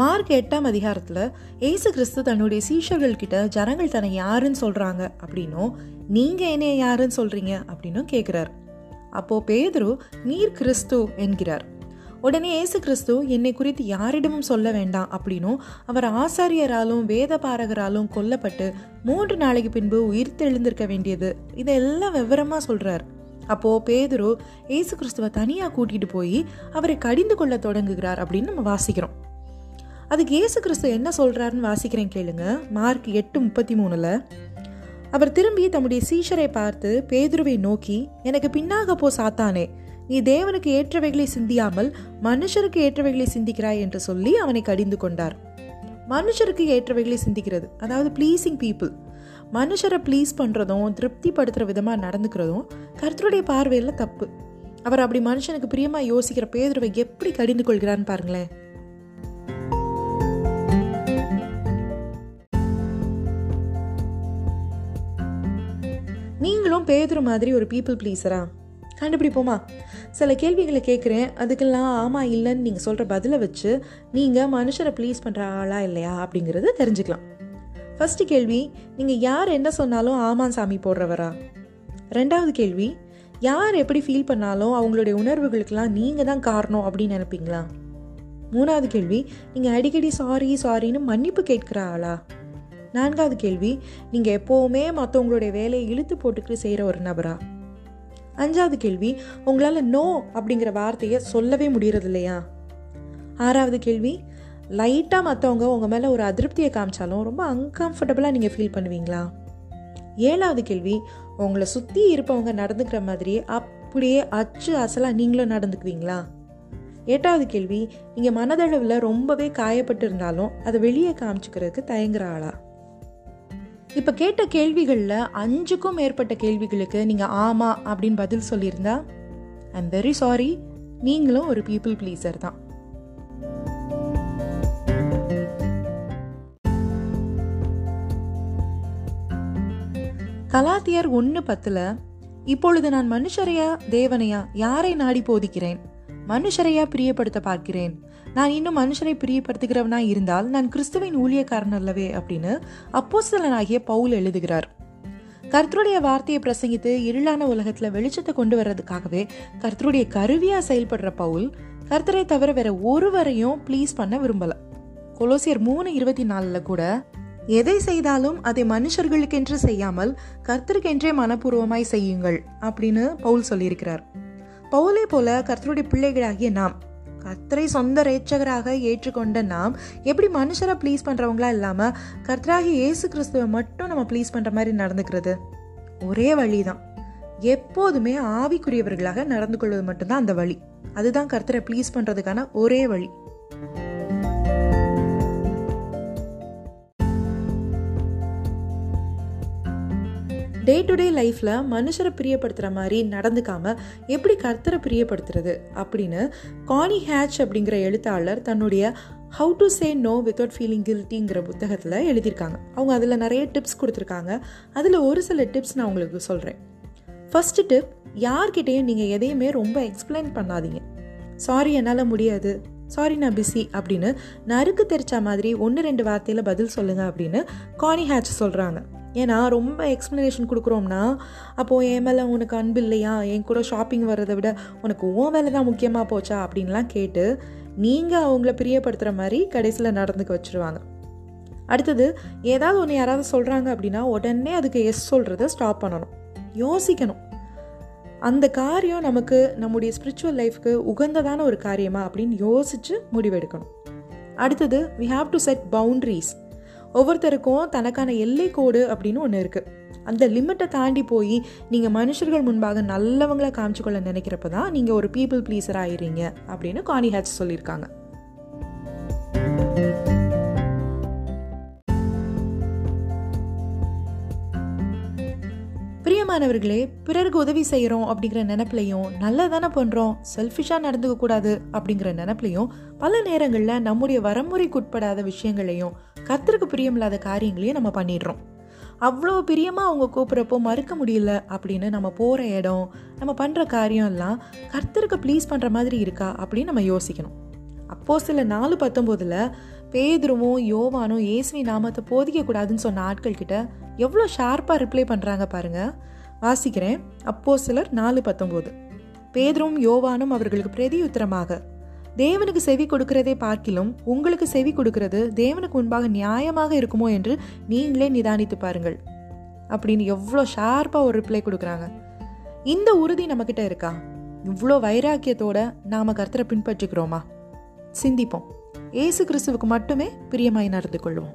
Mark எட்டாம் அதிகாரத்தில் ஏசு கிறிஸ்து தன்னுடைய சீஷர்கள் கிட்ட ஜனங்கள் தன்னை யாருன்னு சொல்கிறாங்க அப்படின்னும் நீங்கள் என்னைய யாருன்னு சொல்கிறீங்க அப்படின்னும் கேட்குறார் அப்போது பேதுரு நீர் கிறிஸ்து என்கிறார். உடனே ஏசு கிறிஸ்து என்னை குறித்து யாரிடமும் சொல்ல வேண்டாம் அப்படின்னும் அவர் ஆசாரியராலும் வேத பாரகராலும் கொல்லப்பட்டு மூன்று நாளைக்கு பின்பு உயிர் தெழுந்திருக்க வேண்டியது. இதெல்லாம் விவரமாக சொல்கிறார் அப்போது பேதுரு ஏசு கிறிஸ்துவை தனியாக கூட்டிகிட்டு போய் அவரை கடிந்து கொள்ள தொடங்குகிறார் அப்படின்னு நம்ம வாசிக்கிறோம். அதுக்கு ஏசு கிறிஸ்து என்ன சொல்கிறாருன்னு வாசிக்கிறேன் கேளுங்க. மார்க் எட்டு முப்பத்தி மூணில் அவர் திரும்பி தம்முடைய சீஷரை பார்த்து பேதுருவை நோக்கி எனக்கு பின்னாக போ சாத்தானே. நீ தேவனுக்கு ஏற்றவைகளை சிந்தியாமல் மனுஷருக்கு ஏற்றவைகளை சிந்திக்கிறாய் என்று சொல்லி அவனை கடிந்து கொண்டார். மனுஷருக்கு ஏற்றவைகளை சிந்திக்கிறது அதாவது ப்ளீஸிங் பீப்புள் மனுஷரை ப்ளீஸ் பண்ணுறதும் திருப்திப்படுத்துகிற விதமாக நடந்துக்கிறதும் கருத்தருடைய பார்வையில் தப்பு. அவர் அப்படி மனுஷனுக்கு பிரியமாக யோசிக்கிற பேதுருவை எப்படி கடிந்து கொள்கிறான்னு பாருங்களேன். பேதுரு மாதிரி ஒரு பீப்புள் ப்ளீஸரா கண்டுபிடிப்போமா? சில கேள்விகளை கேட்குறேன். அதுக்கெல்லாம் ஆமாம் இல்லைன்னு நீங்கள் சொல்கிற பதிலை வச்சு நீங்கள் மனுஷரை ப்ளீஸ் பண்ணுற ஆளா இல்லையா அப்படிங்கிறது தெரிஞ்சுக்கலாம். ஃபஸ்ட்டு கேள்வி நீங்கள் யார் என்ன சொன்னாலும் ஆமாம் சாமி போடுறவரா? ரெண்டாவது கேள்வி யார் எப்படி ஃபீல் பண்ணாலும் அவங்களுடைய உணர்வுகளுக்கெல்லாம் நீங்கள் தான் காரணம் அப்படின்னு நினைப்பீங்களா? மூணாவது கேள்வி நீங்கள் அடிக்கடி சாரி சாரின்னு மன்னிப்பு கேட்குற ஆளா? நான்காவது கேள்வி நீங்கள் எப்போவுமே மற்றவங்களுடைய வேலையை இழுத்து போட்டுக்கிட்டு செய்கிற ஒரு நபரா? அஞ்சாவது கேள்வி உங்களால் நோ அப்படிங்கிற வார்த்தையை சொல்லவே முடியறது இல்லையா ஆறாவது கேள்வி லைட்டாக மற்றவங்க உங்கள் மேலே ஒரு அதிருப்தியை காமிச்சாலும் ரொம்ப அன்கம்ஃபர்டபுளாக நீங்கள் ஃபீல் பண்ணுவீங்களா? ஏழாவது கேள்வி உங்களை சுற்றி இருப்பவங்க நடந்துக்கிற மாதிரி அப்படியே அச்சு அசலாக நீங்களும் நடந்துக்குவீங்களா? எட்டாவது கேள்வி நீங்கள் மனதளவில் ரொம்பவே காயப்பட்டு இருந்தாலும் அதை வெளியே காமிச்சுக்கிறதுக்கு தயங்குற ஆளா? இப்போ கேட்ட கேள்விகளில் அஞ்சுக்கும் மேற்பட்ட கேள்விகளுக்கு நீங்கள் ஆமாம் அப்படின்னு பதில் சொல்லியிருந்தா ஐ எம் வெரி சாரி நீங்களும் ஒரு பீப்புள் ப்ளீஸர் தான். கலாத்தியர் ஒன்று பத்தில் இப்பொழுது நான் மனுஷரையா தேவனையா யாரை நாடி போதிக்கிறேன்? மனுஷரையா பிரியப்படுத்த பார்க்கிறேன். நான் இன்னும் மனுஷரை பிரியப்படுத்துகிறவனா இருந்தால் நான் கிறிஸ்துவின் ஊழியக்காரன் அல்லவே அப்படின்னு அப்போஸ்தலனாகிய பவுல் எழுதுகிறார். கர்த்தருடைய வார்த்தையை பிரசங்கித்து இருளான உலகத்துல வெளிச்சத்தை கொண்டு வர்றதுக்காகவே கர்த்தருடைய கருவியா செயல்படுற பவுல் கர்த்தரை தவிர வேற ஒருவரையும் ப்ளீஸ் பண்ண விரும்பல. கொலோசியர் மூணு இருபத்தி நாலுல கூட எதை செய்தாலும் அதை மனுஷர்களுக்கென்று செய்யாமல் கர்த்தருக்கென்றே மனப்பூர்வமாய் செய்யுங்கள் அப்படின்னு பவுல் சொல்லியிருக்கிறார். பவுலை போல கர்த்தருடைய பிள்ளைகளாகிய நாம் கர்த்தரை சொந்த ரேச்சகராக ஏற்றுக்கொண்ட நாம் எப்படி மனுஷரை ப்ளீஸ் பண்ணுறவங்களா இல்லாமல் கர்த்தராகி இயேசு கிறிஸ்துவை மட்டும் நம்ம ப்ளீஸ் பண்ணுற மாதிரி நடந்துக்கிறது? ஒரே வழி தான் எப்போதுமே ஆவிக்குரியவர்களாக நடந்து கொள்வது மட்டும்தான் அந்த வழி. அதுதான் கர்த்தரை ப்ளீஸ் பண்ணுறதுக்கான ஒரே வழி. டே டு டே லைஃப்பில் மனுஷரை பிரியப்படுத்துகிற மாதிரி நடந்துக்காம எப்படி கர்த்தரை பிரியப்படுத்துறது அப்படின்னு கானி ஹேட்ச் அப்படிங்கிற எழுத்தாளர் தன்னுடைய how to say no without feeling கில்ட்டிங்கிற புத்தகத்தில் எழுதியிருக்காங்க. அவங்க அதில் நிறைய டிப்ஸ் கொடுத்துருக்காங்க. அதில் ஒரு சில டிப்ஸ் நான் உங்களுக்கு சொல்கிறேன் ஃபஸ்ட்டு டிப் யார்கிட்டேயும் நீங்கள் எதையுமே ரொம்ப எக்ஸ்பிளைன் பண்ணாதீங்க. சாரி என்னால் முடியாது. சாரி நான் பிஸி அப்படின்னு நறுக்கு தெரிச்ச மாதிரி ஒன்று ரெண்டு வார்த்தையில் பதில் சொல்லுங்கள் அப்படின்னு கானி ஹேட்ச் சொல்கிறாங்க ஏன்னா ரொம்ப எக்ஸ்ப்ளனேஷன் கொடுக்குறோம்னா அப்போது என் மேலே உனக்கு அன்பு இல்லையா? என் கூட ஷாப்பிங் வர்றதை விட உனக்கு உன் வேலை தான் முக்கியமாக போச்சா? அப்படின்லாம் கேட்டு நீங்கள் அவங்கள பிரியப்படுத்துகிற மாதிரி கடைசியில் நடந்துக்க வச்சுருவாங்க. அடுத்தது ஏதாவது ஒன்று யாராவது சொல்கிறாங்க அப்படின்னா உடனே அதுக்கு எஸ் சொல்கிறத ஸ்டாப் பண்ணணும். யோசிக்கணும். அந்த காரியம் நமக்கு நம்முடைய ஸ்பிரிச்சுவல் லைஃப்க்கு உகந்ததான ஒரு காரியமா? அப்படின்னு யோசித்து முடிவெடுக்கணும். அடுத்தது we have to set boundaries ஒவ்வொருத்தருக்கும் தனக்கான எல்லை கோடு அப்படின்னு ஒன்று இருக்குது அந்த லிமிட்டை தாண்டி போய் நீங்கள் மனுஷர்கள் முன்பாக நல்லவங்களை காமிச்சு நினைக்கிறப்ப தான் நீங்கள் ஒரு பீப்புள் ப்ளீஸர் ஆயிடுறீங்க அப்படின்னு காணி ஹேட்ச் சொல்லியிருக்காங்க. மாணவர்களே பிறருக்கு உதவி செய்கிறோம் அப்படிங்கிற நினப்பிலையும் நல்லதானே பண்ணுறோம் செல்ஃபிஷாக நடந்துக்க கூடாது அப்படிங்கிற நினப்பிலையும் பல நேரங்களில் நம்முடைய வரமுறைக்குட்படாத விஷயங்களையும் கத்திற்கு பிரியமில்லாத காரியங்களையும் நம்ம பண்ணிடுறோம். அவ்வளோ பிரியமாக அவங்க கூப்பிட்றப்போ மறுக்க முடியல அப்படின்னு நம்ம போகிற இடம் நம்ம பண்ணுற காரியம் எல்லாம் கர்த்தருக்கு ப்ளீஸ் பண்ணுற மாதிரி இருக்கா அப்படின்னு நம்ம யோசிக்கணும். அப்போது சில நாலு பத்தொம்போதில் பேதுருவும் யோவானும் இயேசுவி நாமத்தை போதிக்கக்கூடாதுன்னு சொன்ன ஆட்கள் கிட்ட எவ்வளோ ஷார்ப்பாக ரிப்ளை பண்ணுறாங்க பாருங்கள் வாசிக்கிறேன். அப்போ சிலர் நாலு பத்தொம்போது. பேதுரும் யோவானும் அவர்களுக்கு பிரதி உத்தரமாக தேவனுக்கு செவி கொடுக்கிறதை பார்க்கிலும் உங்களுக்கு செவி கொடுக்கிறது தேவனுக்கு முன்பாக நியாயமாக இருக்குமோ என்று நீங்களே நிதானித்து பாருங்கள். அப்படின்னு எவ்வளோ ஷார்ப்பாக ஒரு ரிப்ளை கொடுக்குறாங்க. இந்த உறுதி நம்மக்கிட்ட இருக்கா? இவ்வளோ வைராக்கியத்தோட நாம் கருத்தரை பின்பற்றுக்கிறோமா சிந்திப்போம். ஏசு கிறிஸ்துவுக்கு மட்டுமே பிரியமாய் நடந்து கொள்வோம்.